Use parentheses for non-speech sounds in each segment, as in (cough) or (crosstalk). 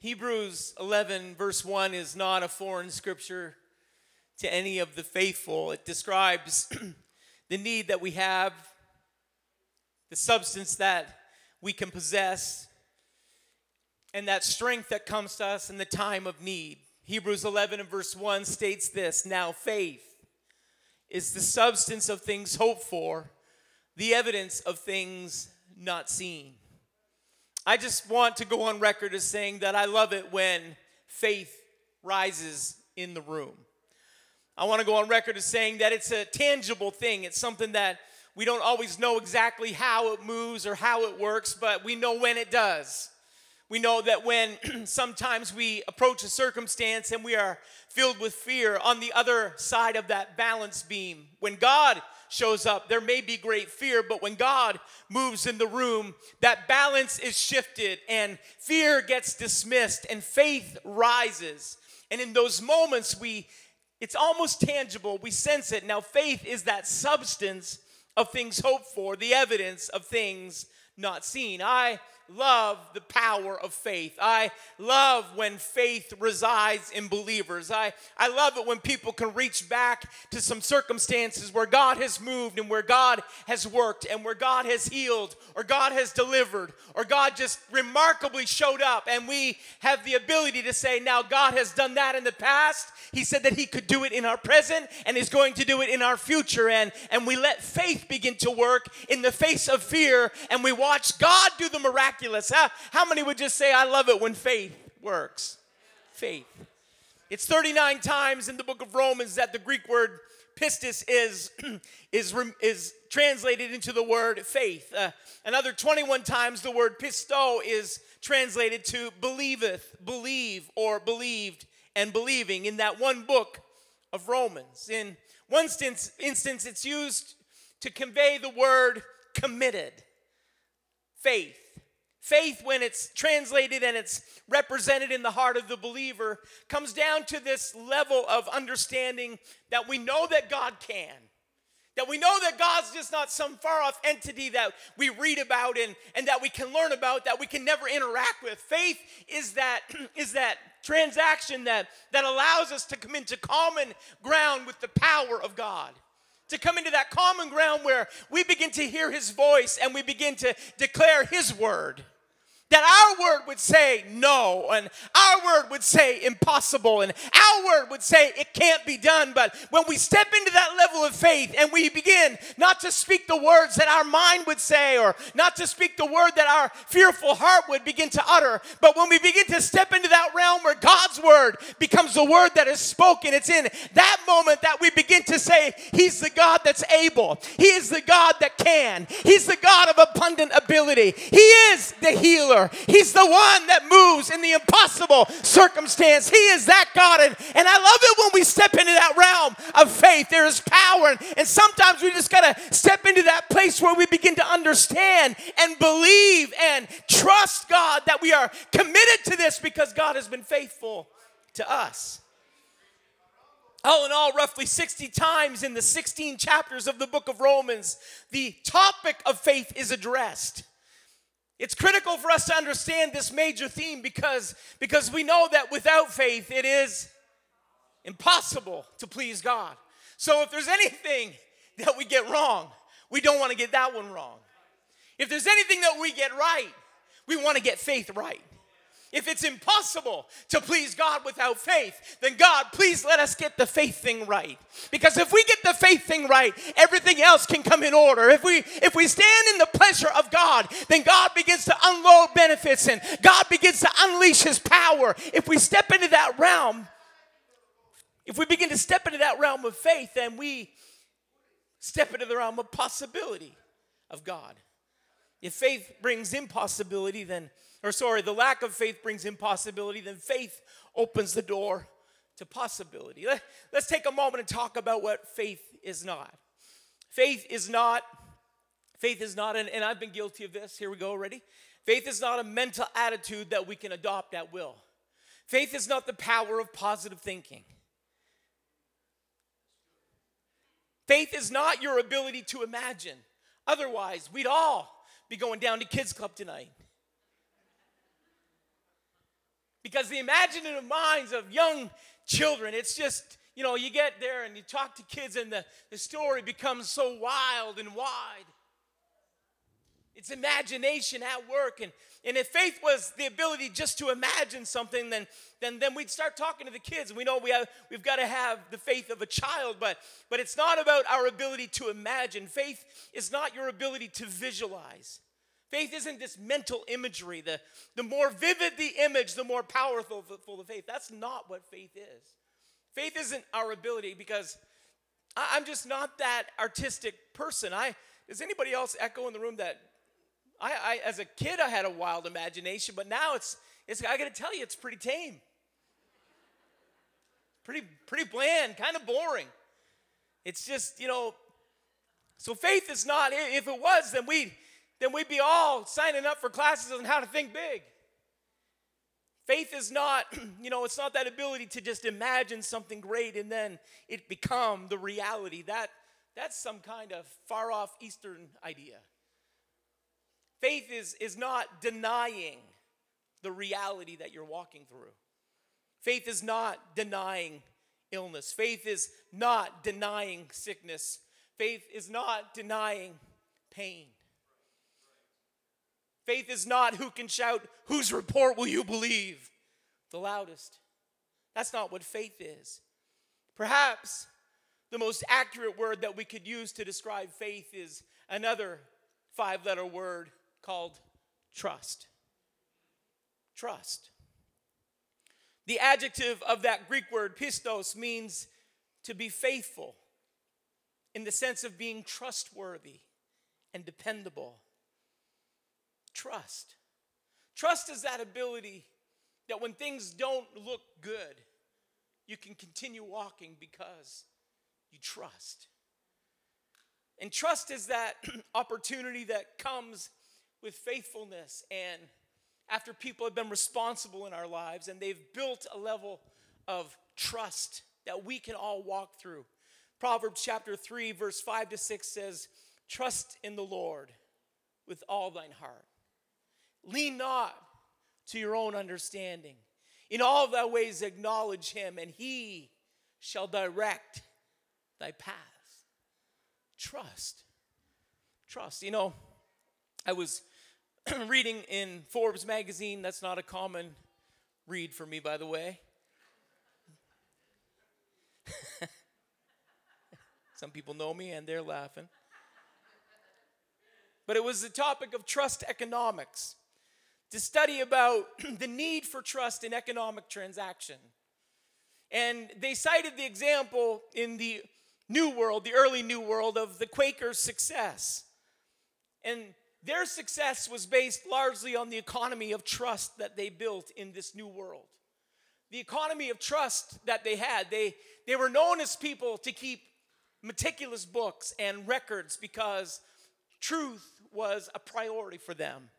Hebrews 11, verse 1 is not a foreign scripture to any of the faithful. It describes (clears throat) the need that we have, the substance that we can possess, and that strength that comes to us in the time of need. Hebrews 11 and verse 1 states this Now faith is the substance of things hoped for, the evidence of things not seen. I just want to go on record as saying that I love it when faith rises in the room. I want to go on record as saying that it's a tangible thing. It's something that we don't always know exactly how it moves or how it works, but we know when it does. We know that when (clears throat) sometimes we approach a circumstance and we are filled with fear, on the other side of that balance beam, when God shows up, there may be great fear, but when God moves in the room, that balance is shifted and fear gets dismissed and faith rises. And in those moments, we it's almost tangible. We sense it. Now, faith is that substance of things hoped for, the evidence of things not seen. I love the power of faith. I love when faith resides in believers. I, I love it when people can reach back to some circumstances where God has moved and where God has worked and where God has healed or God has delivered or God just remarkably showed up. And we have the ability to say, now God has done that in the past. He said that He could do it in our present and is going to do it in our future. And, and we let faith begin to work in the face of fear and we watch God do the miraculous miraculous. How, how many would just say, I love it when faith works? Faith. It's 39 times in the book of Romans that the Greek word pistis is, (clears throat) is, is translated into the word faith. Uh, another 21 times the word pisto is translated to believeth, believe, or believed and believing in that one book of Romans. In one instance, instance it's used to convey the word committed, faith. Faith, when it's translated and it's represented in the heart of the believer, comes down to this level of understanding that we know that God can. That we know that God's just not some far off entity that we read about and, and that we can learn about, that we can never interact with. Faith is that, (clears throat) is that transaction that, that allows us to come into common ground with the power of God to come into that common ground where we begin to hear his voice and we begin to declare his word that our word would say no, and our word would say impossible, and our word would say it can't be done. But when we step into that level of faith and we begin not to speak the words that our mind would say, or not to speak the word that our fearful heart would begin to utter, but when we begin to step into that realm where God's word becomes the word that is spoken, it's in that moment that we begin to say, He's the God that's able, He is the God that can, He's the God of abundant ability, He is the healer. He's the one that moves in the impossible circumstance. He is that God. And, and I love it when we step into that realm of faith. There is power. And, and sometimes we just got to step into that place where we begin to understand and believe and trust God that we are committed to this because God has been faithful to us. All in all, roughly 60 times in the 16 chapters of the book of Romans, the topic of faith is addressed. It's critical for us to understand this major theme because, because we know that without faith it is impossible to please God. So if there's anything that we get wrong, we don't want to get that one wrong. If there's anything that we get right, we want to get faith right. If it's impossible to please God without faith, then God, please let us get the faith thing right. Because if we get the faith thing right, everything else can come in order. If we if we stand in the pleasure of God, then God begins to unload benefits and God begins to unleash his power. If we step into that realm, if we begin to step into that realm of faith, then we step into the realm of possibility of God. If faith brings impossibility, then or sorry, the lack of faith brings impossibility, then faith opens the door to possibility. Let, us take a moment and talk about what faith is not. Faith is not, faith is not, and, and I've been guilty of this. Here we go already. Faith is not a mental attitude that we can adopt at will. Faith is not the power of positive thinking. Faith is not your ability to imagine. Otherwise, we'd all be going down to kids club tonight. Because the imaginative minds of young children, it's just, you know, you get there and you talk to kids and the, the story becomes so wild and wide. It's imagination at work. And, and if faith was the ability just to imagine something, then, then, then we'd start talking to the kids. And we know we have, we've got to have the faith of a child, but, but it's not about our ability to imagine. Faith is not your ability to visualize. Faith isn't this mental imagery. The, the more vivid the image, the more powerful the faith. That's not what faith is. Faith isn't our ability because I, I'm just not that artistic person. I, does anybody else echo in the room that I, I, as a kid, I had a wild imagination, but now it's, it's I got to tell you, it's pretty tame. Pretty, pretty bland, kind of boring. It's just, you know, so faith is not, if it was, then we'd, then we'd be all signing up for classes on how to think big. Faith is not, (clears throat) you know, it's not that ability to just imagine something great and then it become the reality. That, that's some kind of far off Eastern idea. Faith is, is not denying the reality that you're walking through. Faith is not denying illness. Faith is not denying sickness. Faith is not denying pain. Faith is not who can shout, whose report will you believe? The loudest. That's not what faith is. Perhaps the most accurate word that we could use to describe faith is another five letter word called trust. Trust. The adjective of that Greek word, pistos, means to be faithful in the sense of being trustworthy and dependable. Trust. Trust is that ability that when things don't look good, you can continue walking because you trust. And trust is that (clears throat) opportunity that comes with faithfulness and after people have been responsible in our lives and they've built a level of trust that we can all walk through. Proverbs chapter 3, verse 5 to 6 says, Trust in the Lord with all thine heart. Lean not to your own understanding. In all thy ways acknowledge him, and he shall direct thy paths. Trust. Trust. You know, I was (clears throat) reading in Forbes magazine. That's not a common read for me, by the way. (laughs) Some people know me and they're laughing. But it was the topic of trust economics to study about (clears throat) the need for trust in economic transaction. And they cited the example in the New World, the early New World, of the Quakers' success. And their success was based largely on the economy of trust that they built in this new world. The economy of trust that they had, they, they were known as people to keep meticulous books and records because truth was a priority for them.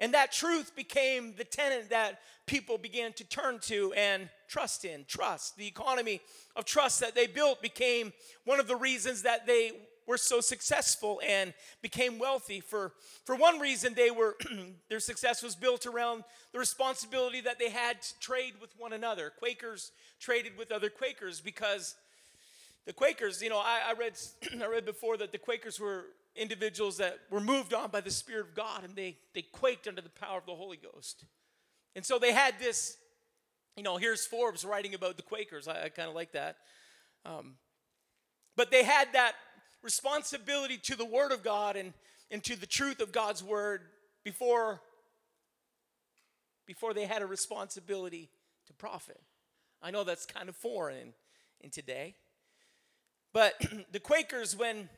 And that truth became the tenet that people began to turn to and trust in. Trust. The economy of trust that they built became one of the reasons that they were so successful and became wealthy. For, for one reason, they were (clears throat) their success was built around the responsibility that they had to trade with one another. Quakers traded with other Quakers because the Quakers, you know, I, I read (clears throat) I read before that the Quakers were individuals that were moved on by the Spirit of God and they they quaked under the power of the Holy Ghost. And so they had this, you know, here's Forbes writing about the Quakers. I, I kind of like that. Um, but they had that responsibility to the Word of God and, and to the truth of God's Word before, before they had a responsibility to profit. I know that's kind of foreign in, in today. But (clears throat) the Quakers, when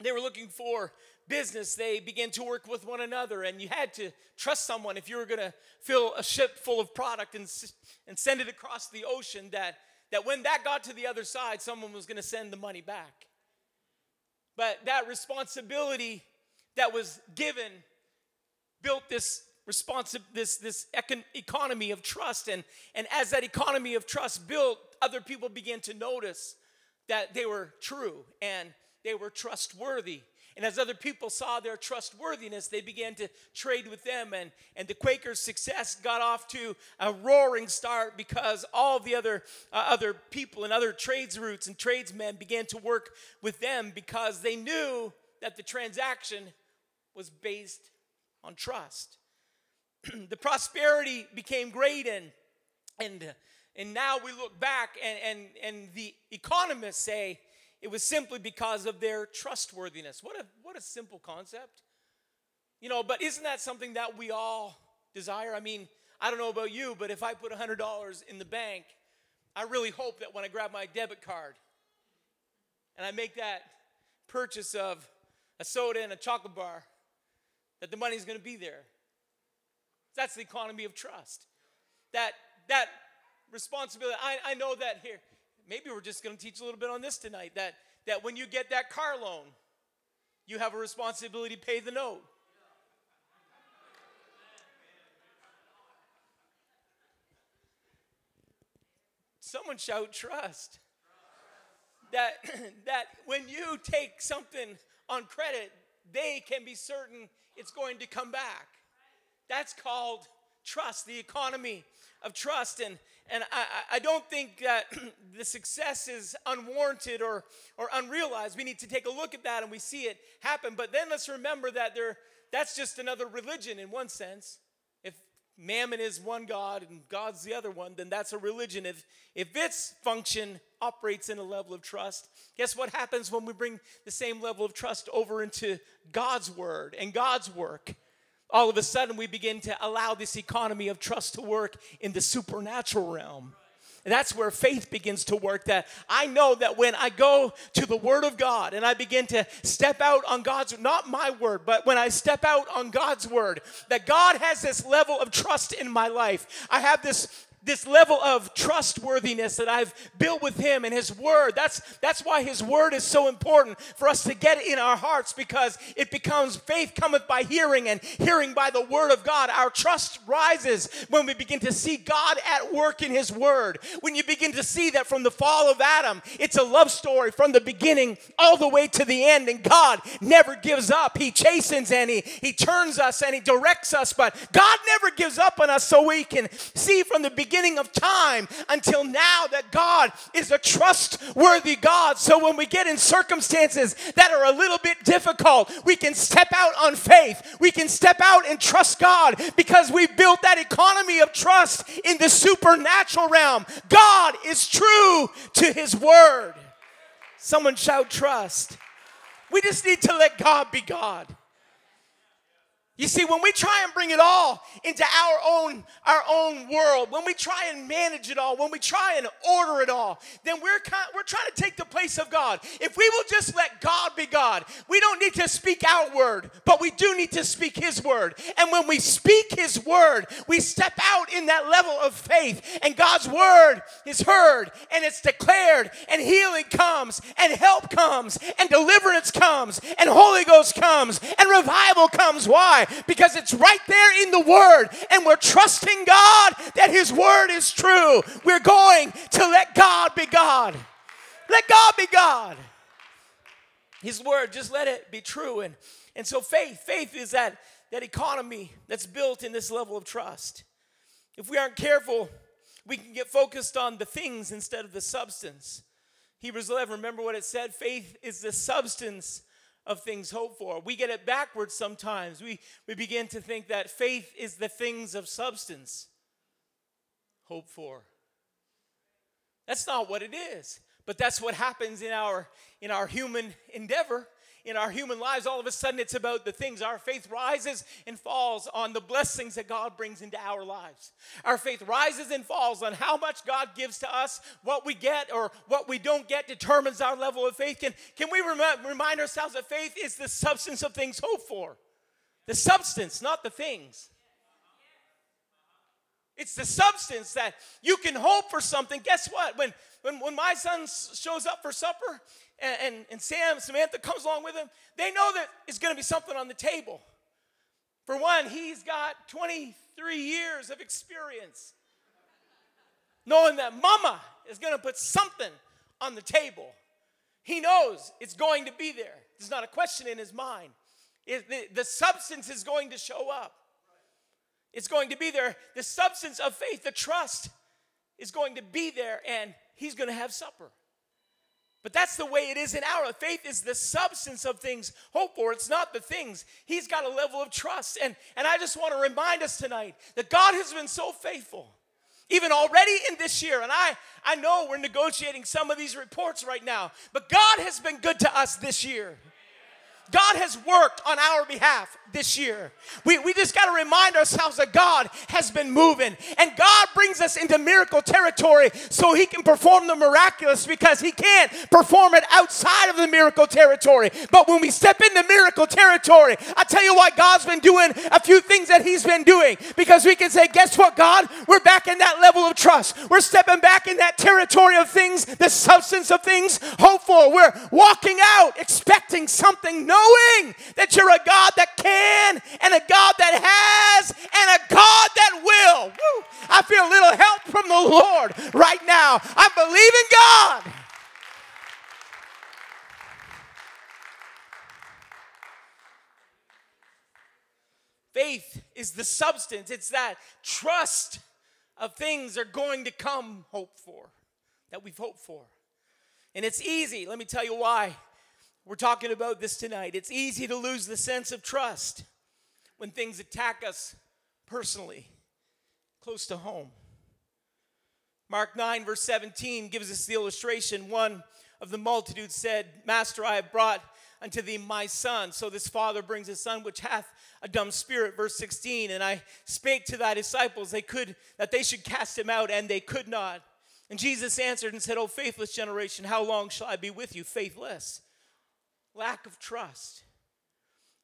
they were looking for business, they began to work with one another, and you had to trust someone if you were going to fill a ship full of product and, and send it across the ocean, that, that when that got to the other side, someone was going to send the money back. But that responsibility that was given built this this this econ- economy of trust. And and as that economy of trust built other people began to notice that they were true and they were trustworthy And as other people saw their trustworthiness, they began to trade with them. And, and the Quakers' success got off to a roaring start because all the other, uh, other people and other trades routes and tradesmen began to work with them because they knew that the transaction was based on trust. (clears throat) the prosperity became great and, and, and now we look back and, and, and the economists say, it was simply because of their trustworthiness. What a, what a simple concept. You know, but isn't that something that we all desire? I mean, I don't know about you, but if I put $100 in the bank, I really hope that when I grab my debit card and I make that purchase of a soda and a chocolate bar, that the money's going to be there. That's the economy of trust. That that responsibility. I, I know that here maybe we're just going to teach a little bit on this tonight that, that when you get that car loan, you have a responsibility to pay the note. Someone shout trust. That, (clears throat) that when you take something on credit, they can be certain it's going to come back. That's called trust, the economy of trust. And, and I, I don't think that (clears throat) the success is unwarranted or, or unrealized. We need to take a look at that and we see it happen. But then let's remember that there, that's just another religion in one sense. If mammon is one God and God's the other one, then that's a religion. If, if its function operates in a level of trust, guess what happens when we bring the same level of trust over into God's word and God's work? All of a sudden we begin to allow this economy of trust to work in the supernatural realm. And that's where faith begins to work. That I know that when I go to the Word of God and I begin to step out on God's, not my word, but when I step out on God's Word, that God has this level of trust in my life. I have this this level of trustworthiness that I've built with him and his word. That's that's why his word is so important for us to get in our hearts because it becomes faith cometh by hearing and hearing by the word of God. Our trust rises when we begin to see God at work in his word. When you begin to see that from the fall of Adam, it's a love story from the beginning all the way to the end and God never gives up. He chastens and he he turns us and he directs us, but God never gives up on us so we can see from the beginning beginning of time until now that God is a trustworthy God. So when we get in circumstances that are a little bit difficult, we can step out on faith. We can step out and trust God because we built that economy of trust in the supernatural realm. God is true to his word. Someone shout trust. We just need to let God be God. You see, when we try and bring it all into our own, our own world, when we try and manage it all, when we try and order it all, then we're, we're trying to take the place of God. If we will just let God be God, we don't need to speak our word, but we do need to speak His word. And when we speak His word, we step out in that level of faith, and God's word is heard and it's declared, and healing comes, and help comes, and deliverance comes, and Holy Ghost comes, and revival comes. Why? Because it's right there in the Word, and we're trusting God that His Word is true. We're going to let God be God. Let God be God. His Word, just let it be true. And, and so faith, faith is that, that economy that's built in this level of trust. If we aren't careful, we can get focused on the things instead of the substance. Hebrews 11, remember what it said? Faith is the substance of things hoped for. We get it backwards sometimes. We, we begin to think that faith is the things of substance hoped for. That's not what it is. But that's what happens in our in our human endeavor in our human lives, all of a sudden it's about the things. Our faith rises and falls on the blessings that God brings into our lives. Our faith rises and falls on how much God gives to us. What we get or what we don't get determines our level of faith. Can, can we rem- remind ourselves that faith is the substance of things hoped for? The substance, not the things. It's the substance that you can hope for something. Guess what? When, when, when my son shows up for supper, and, and, and Sam, Samantha comes along with him, they know that it's going to be something on the table. For one, he's got 23 years of experience knowing that mama is going to put something on the table. He knows it's going to be there. There's not a question in his mind. It, the, the substance is going to show up. It's going to be there. The substance of faith, the trust, is going to be there, and he's going to have supper. But that's the way it is in our faith is the substance of things hope for. It's not the things. He's got a level of trust. And, and I just want to remind us tonight that God has been so faithful. Even already in this year, and I, I know we're negotiating some of these reports right now, but God has been good to us this year. God has worked on our behalf this year. We, we just got to remind ourselves that God has been moving. And God brings us into miracle territory so He can perform the miraculous because He can't perform it outside of the miracle territory. But when we step into miracle territory, I tell you why God's been doing a few things that He's been doing because we can say, guess what, God? We're back in that level of trust. We're stepping back in that territory of things, the substance of things hopeful. We're walking out expecting something knowing that you're a God that can and a God that has and a God that will. Woo. I feel a little help from the Lord right now. I believe in God. Faith is the substance, it's that trust of things are going to come hope for, that we've hoped for. And it's easy, let me tell you why. We're talking about this tonight. It's easy to lose the sense of trust when things attack us personally, close to home. Mark 9, verse 17, gives us the illustration. One of the multitude said, Master, I have brought unto thee my son. So this father brings his son, which hath a dumb spirit. Verse 16, and I spake to thy disciples they could that they should cast him out, and they could not. And Jesus answered and said, O faithless generation, how long shall I be with you, faithless? Lack of trust.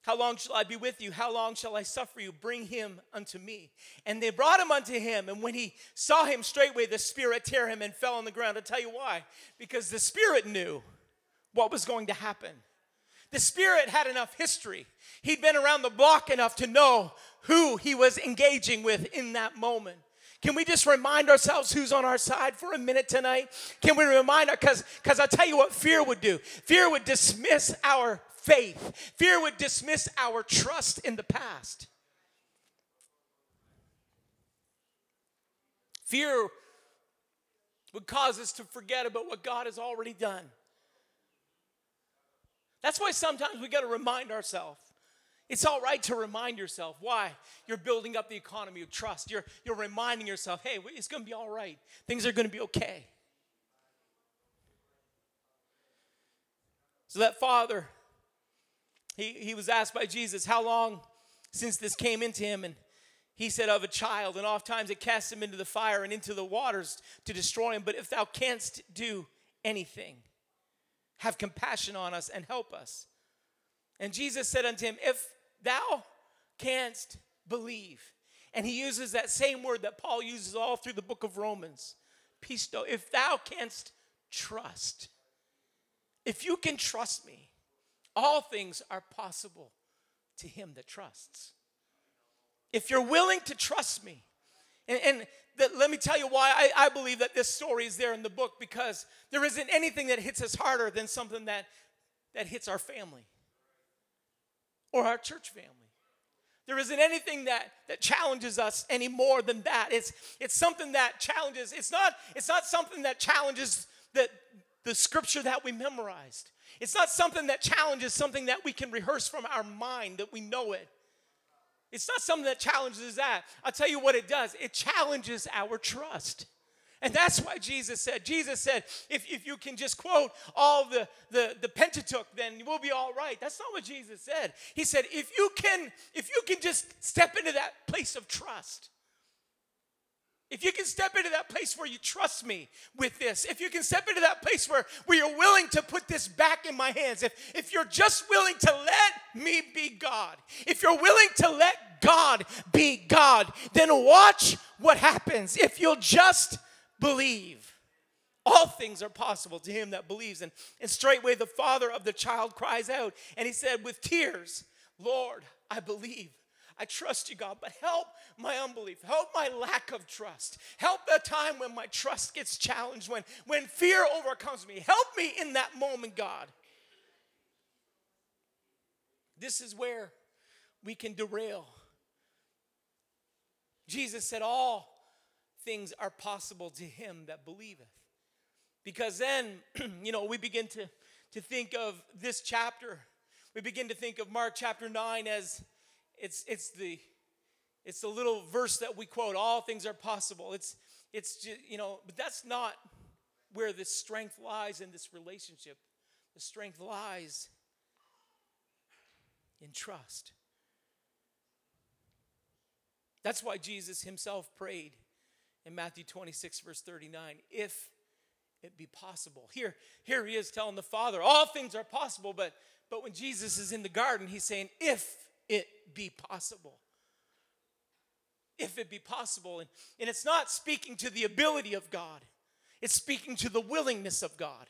How long shall I be with you? How long shall I suffer you? Bring him unto me. And they brought him unto him. And when he saw him straightway, the Spirit tear him and fell on the ground. I'll tell you why. Because the Spirit knew what was going to happen. The Spirit had enough history. He'd been around the block enough to know who he was engaging with in that moment. Can we just remind ourselves who's on our side for a minute tonight? Can we remind our because because I'll tell you what fear would do. Fear would dismiss our faith. Fear would dismiss our trust in the past. Fear would cause us to forget about what God has already done. That's why sometimes we got to remind ourselves it's all right to remind yourself. Why? You're building up the economy of trust. You're, you're reminding yourself, hey, it's going to be all right. Things are going to be okay. So that father, he, he was asked by Jesus, how long since this came into him? And he said, of a child. And oftentimes it casts him into the fire and into the waters to destroy him. But if thou canst do anything, have compassion on us and help us. And Jesus said unto him, If thou canst believe. And he uses that same word that Paul uses all through the book of Romans. Pisto. If thou canst trust. If you can trust me, all things are possible to him that trusts. If you're willing to trust me, and, and let me tell you why I, I believe that this story is there in the book because there isn't anything that hits us harder than something that, that hits our family or our church family. There isn't anything that, that challenges us any more than that. It's, it's something that challenges, it's not, it's not something that challenges the, the scripture that we memorized. It's not something that challenges something that we can rehearse from our mind that we know it. It's not something that challenges that. I'll tell you what it does it challenges our trust. And that's why Jesus said, Jesus said, if, if you can just quote all the, the, the Pentateuch, then we'll be all right. That's not what Jesus said. He said, if you can, if you can just step into that place of trust, if you can step into that place where you trust me with this, if you can step into that place where, where you're willing to put this back in my hands, if, if you're just willing to let me be God, if you're willing to let God be God, then watch what happens. If you'll just believe. All things are possible to him that believes. And, and straightway the father of the child cries out, and he said, with tears, Lord, I believe. I trust you, God, but help my unbelief. Help my lack of trust. Help the time when my trust gets challenged, when, when fear overcomes me. Help me in that moment, God. This is where we can derail. Jesus said, All things are possible to him that believeth. Because then, (clears throat) you know, we begin to, to think of this chapter, we begin to think of Mark chapter 9 as it's, it's, the, it's the little verse that we quote all things are possible. It's, it's just, you know, but that's not where the strength lies in this relationship. The strength lies in trust. That's why Jesus himself prayed in Matthew 26, verse 39, if it be possible. Here, here he is telling the Father, all things are possible, but, but when Jesus is in the garden, he's saying, if it be possible. If it be possible. And, and it's not speaking to the ability of God, it's speaking to the willingness of God.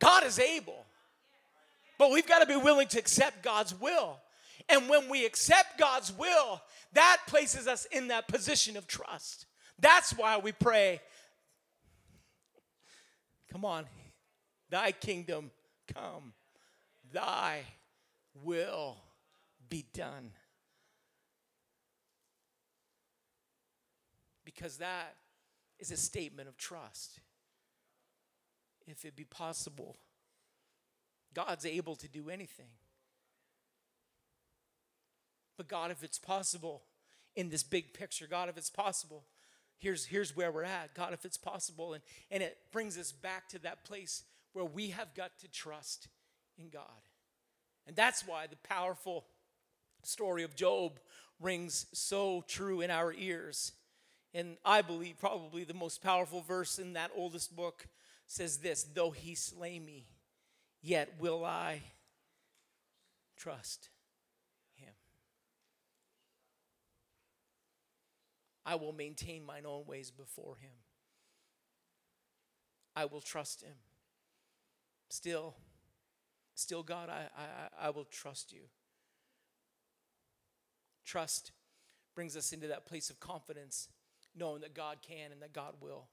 God is able, but we've got to be willing to accept God's will. And when we accept God's will, that places us in that position of trust. That's why we pray. Come on, thy kingdom come, thy will be done. Because that is a statement of trust. If it be possible, God's able to do anything. But God, if it's possible in this big picture, God, if it's possible, here's, here's where we're at. God, if it's possible. And, and it brings us back to that place where we have got to trust in God. And that's why the powerful story of Job rings so true in our ears. And I believe probably the most powerful verse in that oldest book says this Though he slay me, yet will I trust him. I will maintain mine own ways before him. I will trust him. Still, still, God, I, I, I will trust you. Trust brings us into that place of confidence, knowing that God can and that God will.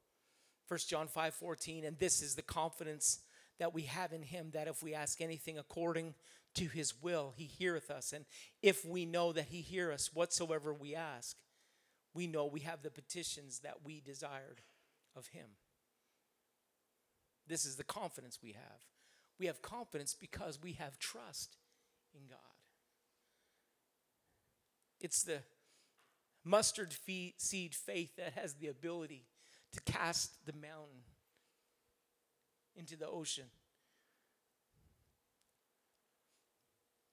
1 John 5 14, and this is the confidence that we have in him that if we ask anything according to his will, he heareth us. And if we know that he hear us whatsoever we ask, we know we have the petitions that we desired of him. This is the confidence we have. We have confidence because we have trust in God. It's the mustard seed faith that has the ability to cast the mountain into the ocean.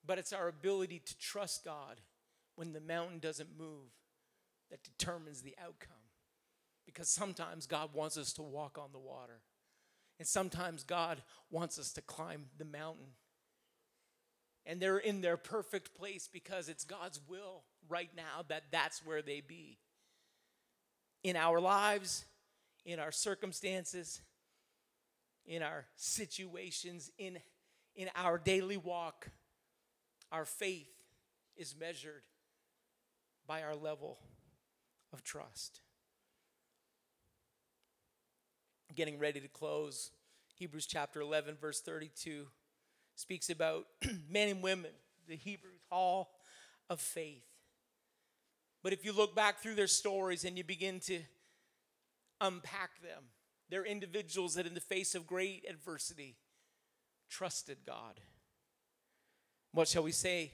But it's our ability to trust God when the mountain doesn't move that determines the outcome. Because sometimes God wants us to walk on the water, and sometimes God wants us to climb the mountain. And they're in their perfect place because it's God's will right now that that's where they be. In our lives, in our circumstances, in our situations, in, in our daily walk, our faith is measured by our level of trust. Getting ready to close, Hebrews chapter 11, verse 32 speaks about (clears throat) men and women, the Hebrews hall of faith. But if you look back through their stories and you begin to unpack them, they're individuals that, in the face of great adversity, trusted God. What shall we say?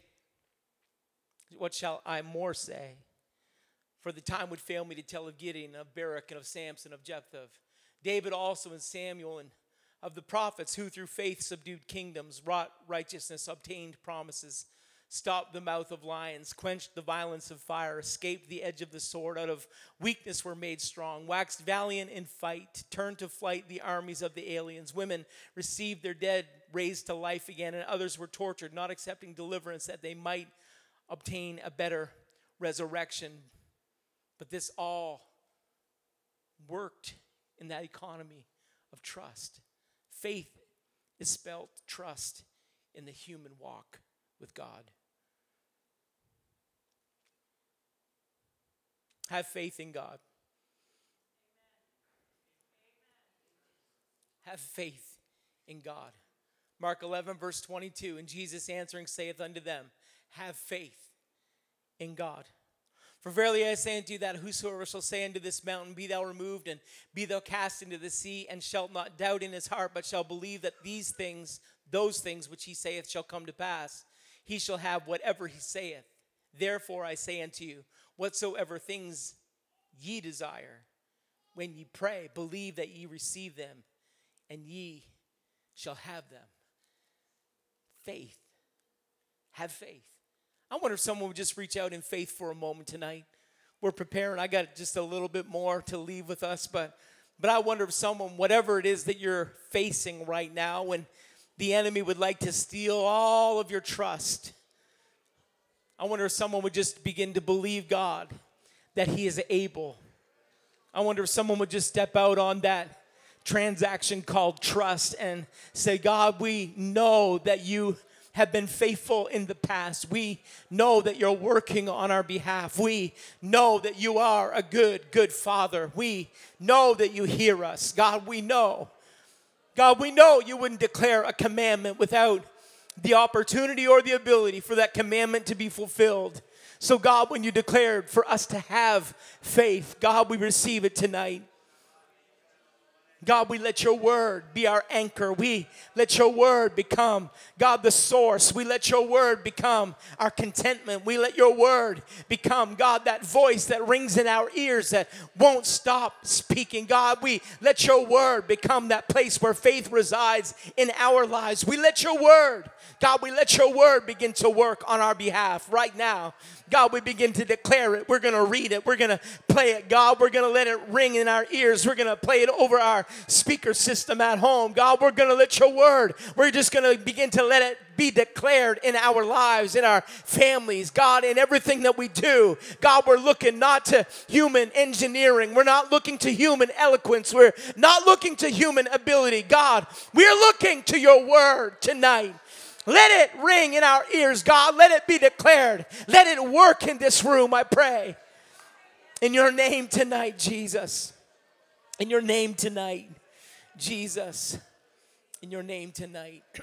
What shall I more say? For the time would fail me to tell of Gideon, of Barak, and of Samson, of Jephthah, David also, and Samuel, and of the prophets who through faith subdued kingdoms, wrought righteousness, obtained promises stopped the mouth of lions, quenched the violence of fire, escaped the edge of the sword, out of weakness were made strong, waxed valiant in fight, turned to flight the armies of the aliens. Women received their dead raised to life again, and others were tortured, not accepting deliverance that they might obtain a better resurrection. But this all worked in that economy of trust. Faith is spelt trust in the human walk with God. Have faith in God. Have faith in God. Mark 11, verse 22. And Jesus answering saith unto them, Have faith in God. For verily I say unto you that whosoever shall say unto this mountain, Be thou removed, and be thou cast into the sea, and shalt not doubt in his heart, but shall believe that these things, those things which he saith, shall come to pass, he shall have whatever he saith. Therefore I say unto you, whatsoever things ye desire, when ye pray, believe that ye receive them, and ye shall have them. Faith. Have faith. I wonder if someone would just reach out in faith for a moment tonight. We're preparing. I got just a little bit more to leave with us, but but I wonder if someone, whatever it is that you're facing right now, when the enemy would like to steal all of your trust, I wonder if someone would just begin to believe God that He is able. I wonder if someone would just step out on that transaction called trust and say, God, we know that you have been faithful in the past. We know that you're working on our behalf. We know that you are a good, good Father. We know that you hear us. God, we know. God, we know you wouldn't declare a commandment without the opportunity or the ability for that commandment to be fulfilled. So, God, when you declared for us to have faith, God, we receive it tonight. God, we let your word be our anchor. We let your word become, God, the source. We let your word become our contentment. We let your word become, God, that voice that rings in our ears that won't stop speaking. God, we let your word become that place where faith resides in our lives. We let your word, God, we let your word begin to work on our behalf right now. God, we begin to declare it. We're going to read it. We're going to play it. God, we're going to let it ring in our ears. We're going to play it over our speaker system at home. God, we're going to let your word, we're just going to begin to let it be declared in our lives, in our families, God, in everything that we do. God, we're looking not to human engineering. We're not looking to human eloquence. We're not looking to human ability. God, we're looking to your word tonight. Let it ring in our ears, God. Let it be declared. Let it work in this room, I pray. In your name tonight, Jesus. In your name tonight, Jesus. In your name tonight. (clears throat)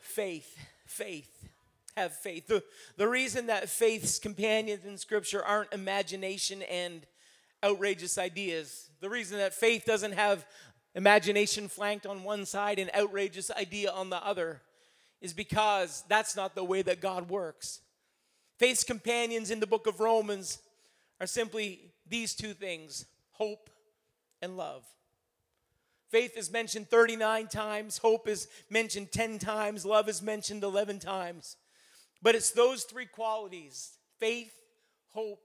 faith, faith. Have faith. The, the reason that faith's companions in Scripture aren't imagination and outrageous ideas, the reason that faith doesn't have imagination flanked on one side and outrageous idea on the other is because that's not the way that God works. Faith's companions in the book of Romans are simply these two things hope and love. Faith is mentioned 39 times, hope is mentioned 10 times, love is mentioned 11 times. But it's those three qualities faith, hope,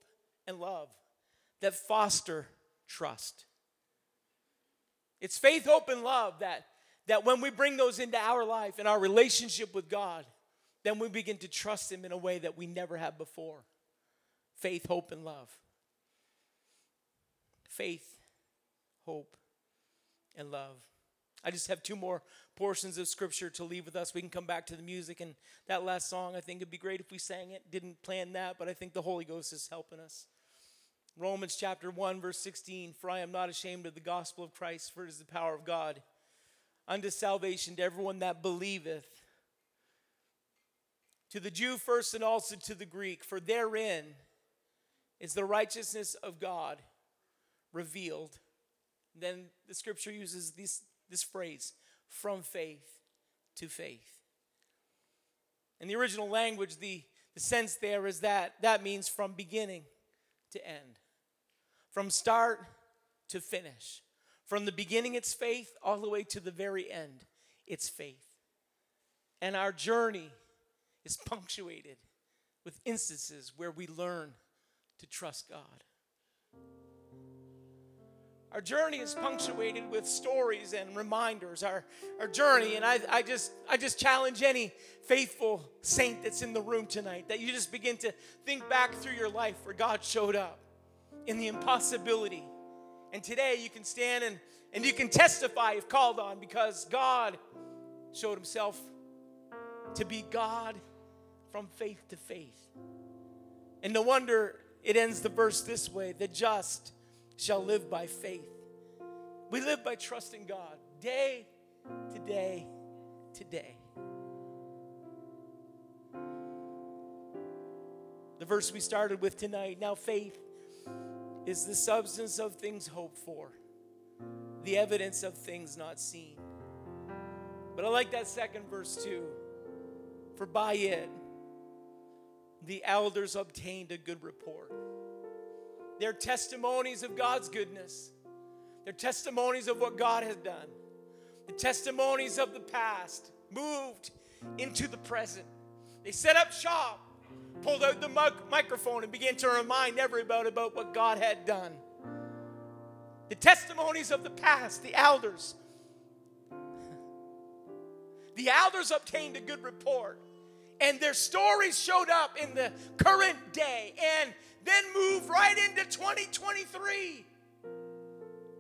and love that foster trust. It's faith, hope, and love that, that when we bring those into our life and our relationship with God, then we begin to trust Him in a way that we never have before. Faith, hope, and love. Faith, hope, and love. I just have two more portions of scripture to leave with us. We can come back to the music and that last song. I think it'd be great if we sang it. Didn't plan that, but I think the Holy Ghost is helping us. Romans chapter 1, verse 16 For I am not ashamed of the gospel of Christ, for it is the power of God unto salvation to everyone that believeth. To the Jew first and also to the Greek, for therein is the righteousness of God revealed. Then the scripture uses this, this phrase from faith to faith. In the original language, the, the sense there is that that means from beginning to end. From start to finish. From the beginning, it's faith, all the way to the very end, it's faith. And our journey is punctuated with instances where we learn to trust God. Our journey is punctuated with stories and reminders. Our, our journey, and I, I, just, I just challenge any faithful saint that's in the room tonight that you just begin to think back through your life where God showed up in the impossibility. And today you can stand and, and you can testify if called on because God showed himself to be God from faith to faith. And no wonder it ends the verse this way the just shall live by faith. We live by trusting God day to today, today. The verse we started with tonight. Now, faith is the substance of things hoped for, the evidence of things not seen. But I like that second verse too. For by it, the elders obtained a good report. They're testimonies of God's goodness. They're testimonies of what God has done. The testimonies of the past moved into the present. They set up shop, pulled out the microphone, and began to remind everybody about what God had done. The testimonies of the past, the elders. (laughs) The elders obtained a good report, and their stories showed up in the current day, and then moved right into 2023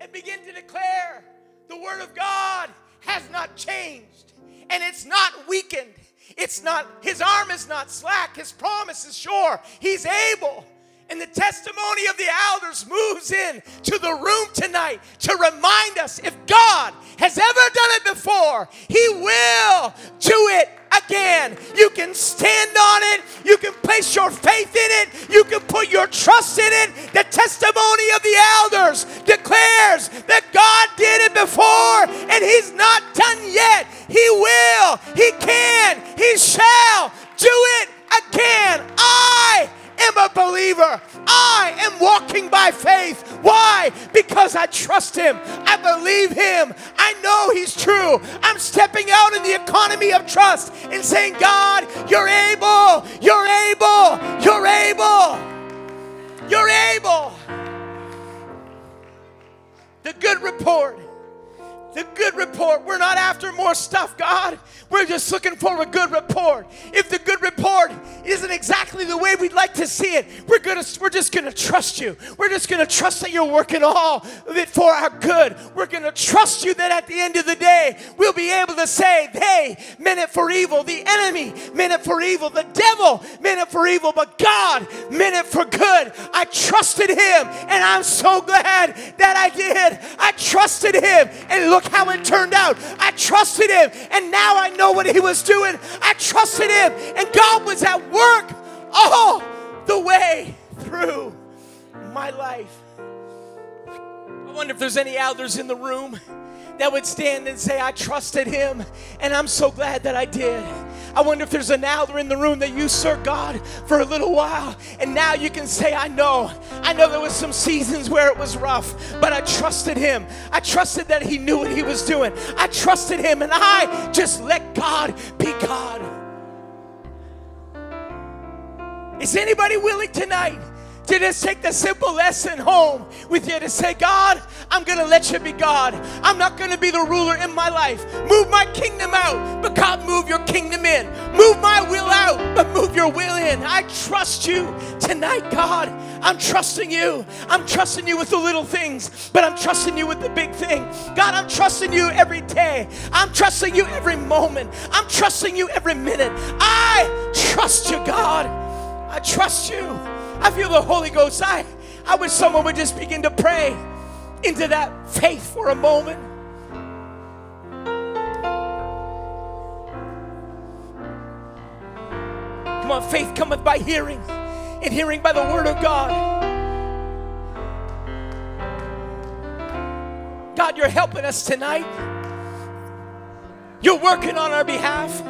and begin to declare the Word of God has not changed and it's not weakened. It's not, His arm is not slack, His promise is sure. He's able. And the testimony of the elders moves in to the room tonight to remind us if God has ever done it before, He will do it again. You can stand on it. You can place your faith in it. You can put your trust in it. The testimony of the elders declares that God did it before and He's not done yet. He will, He can, He shall do it again. I am a believer. I am walking by faith. Why? Because I trust Him. I believe Him. I know He's true. I'm stepping out in the economy of trust and saying, God, you're able. You're able. You're able. You're able. The good report the good report. We're not after more stuff, God. We're just looking for a good report. If the good report isn't exactly the way we'd like to see it, we're gonna we're just gonna trust you. We're just gonna trust that you're working all of it for our good. We're gonna trust you that at the end of the day, we'll be able to say, they meant it for evil. The enemy meant it for evil. The devil meant it for evil, but God meant it for good. I trusted him, and I'm so glad that I did. I trusted him, and look look how it turned out. I trusted him, and now I know what he was doing. I trusted him, and God was at work all the way through my life. I wonder if there's any elders in the room that would stand and say, I trusted him, and I'm so glad that I did. I wonder if there's an elder in the room that you served God for a little while, and now you can say, I know. I know there was some seasons where it was rough, but I trusted him. I trusted that he knew what he was doing. I trusted him, and I just let God be God. Is anybody willing tonight to just take the simple lesson home with you to say, God, I'm going to let you be God. I'm not going to be the ruler in my life. Move my kingdom out, but God, move your kingdom in. Move my will out, but move your will in. I trust you tonight, God. I'm trusting you. I'm trusting you with the little things, but I'm trusting you with the big thing. God, I'm trusting you every day. I'm trusting you every moment. I'm trusting you every minute. I trust you, God. I trust you. I feel the Holy Ghost. I, I wish someone would just begin to pray into that faith for a moment. Come on, faith cometh by hearing, and hearing by the word of God. God, you're helping us tonight. You're working on our behalf.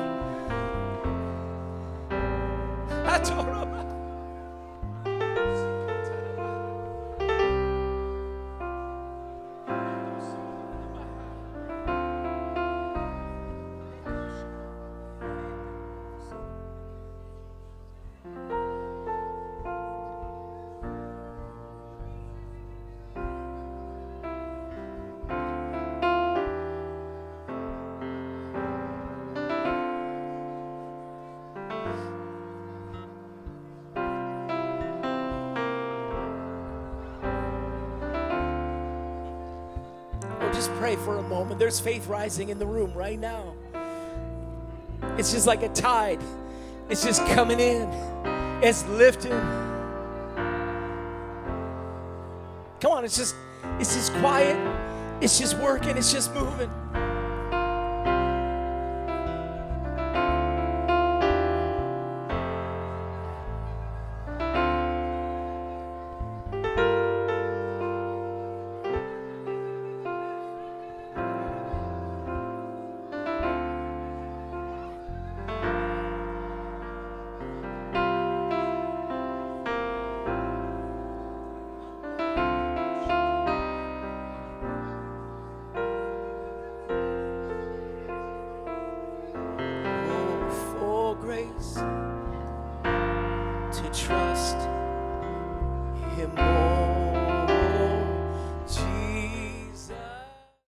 Pray for a moment. There's faith rising in the room right now. It's just like a tide, it's just coming in, it's lifting. Come on, it's just it's just quiet, it's just working, it's just moving.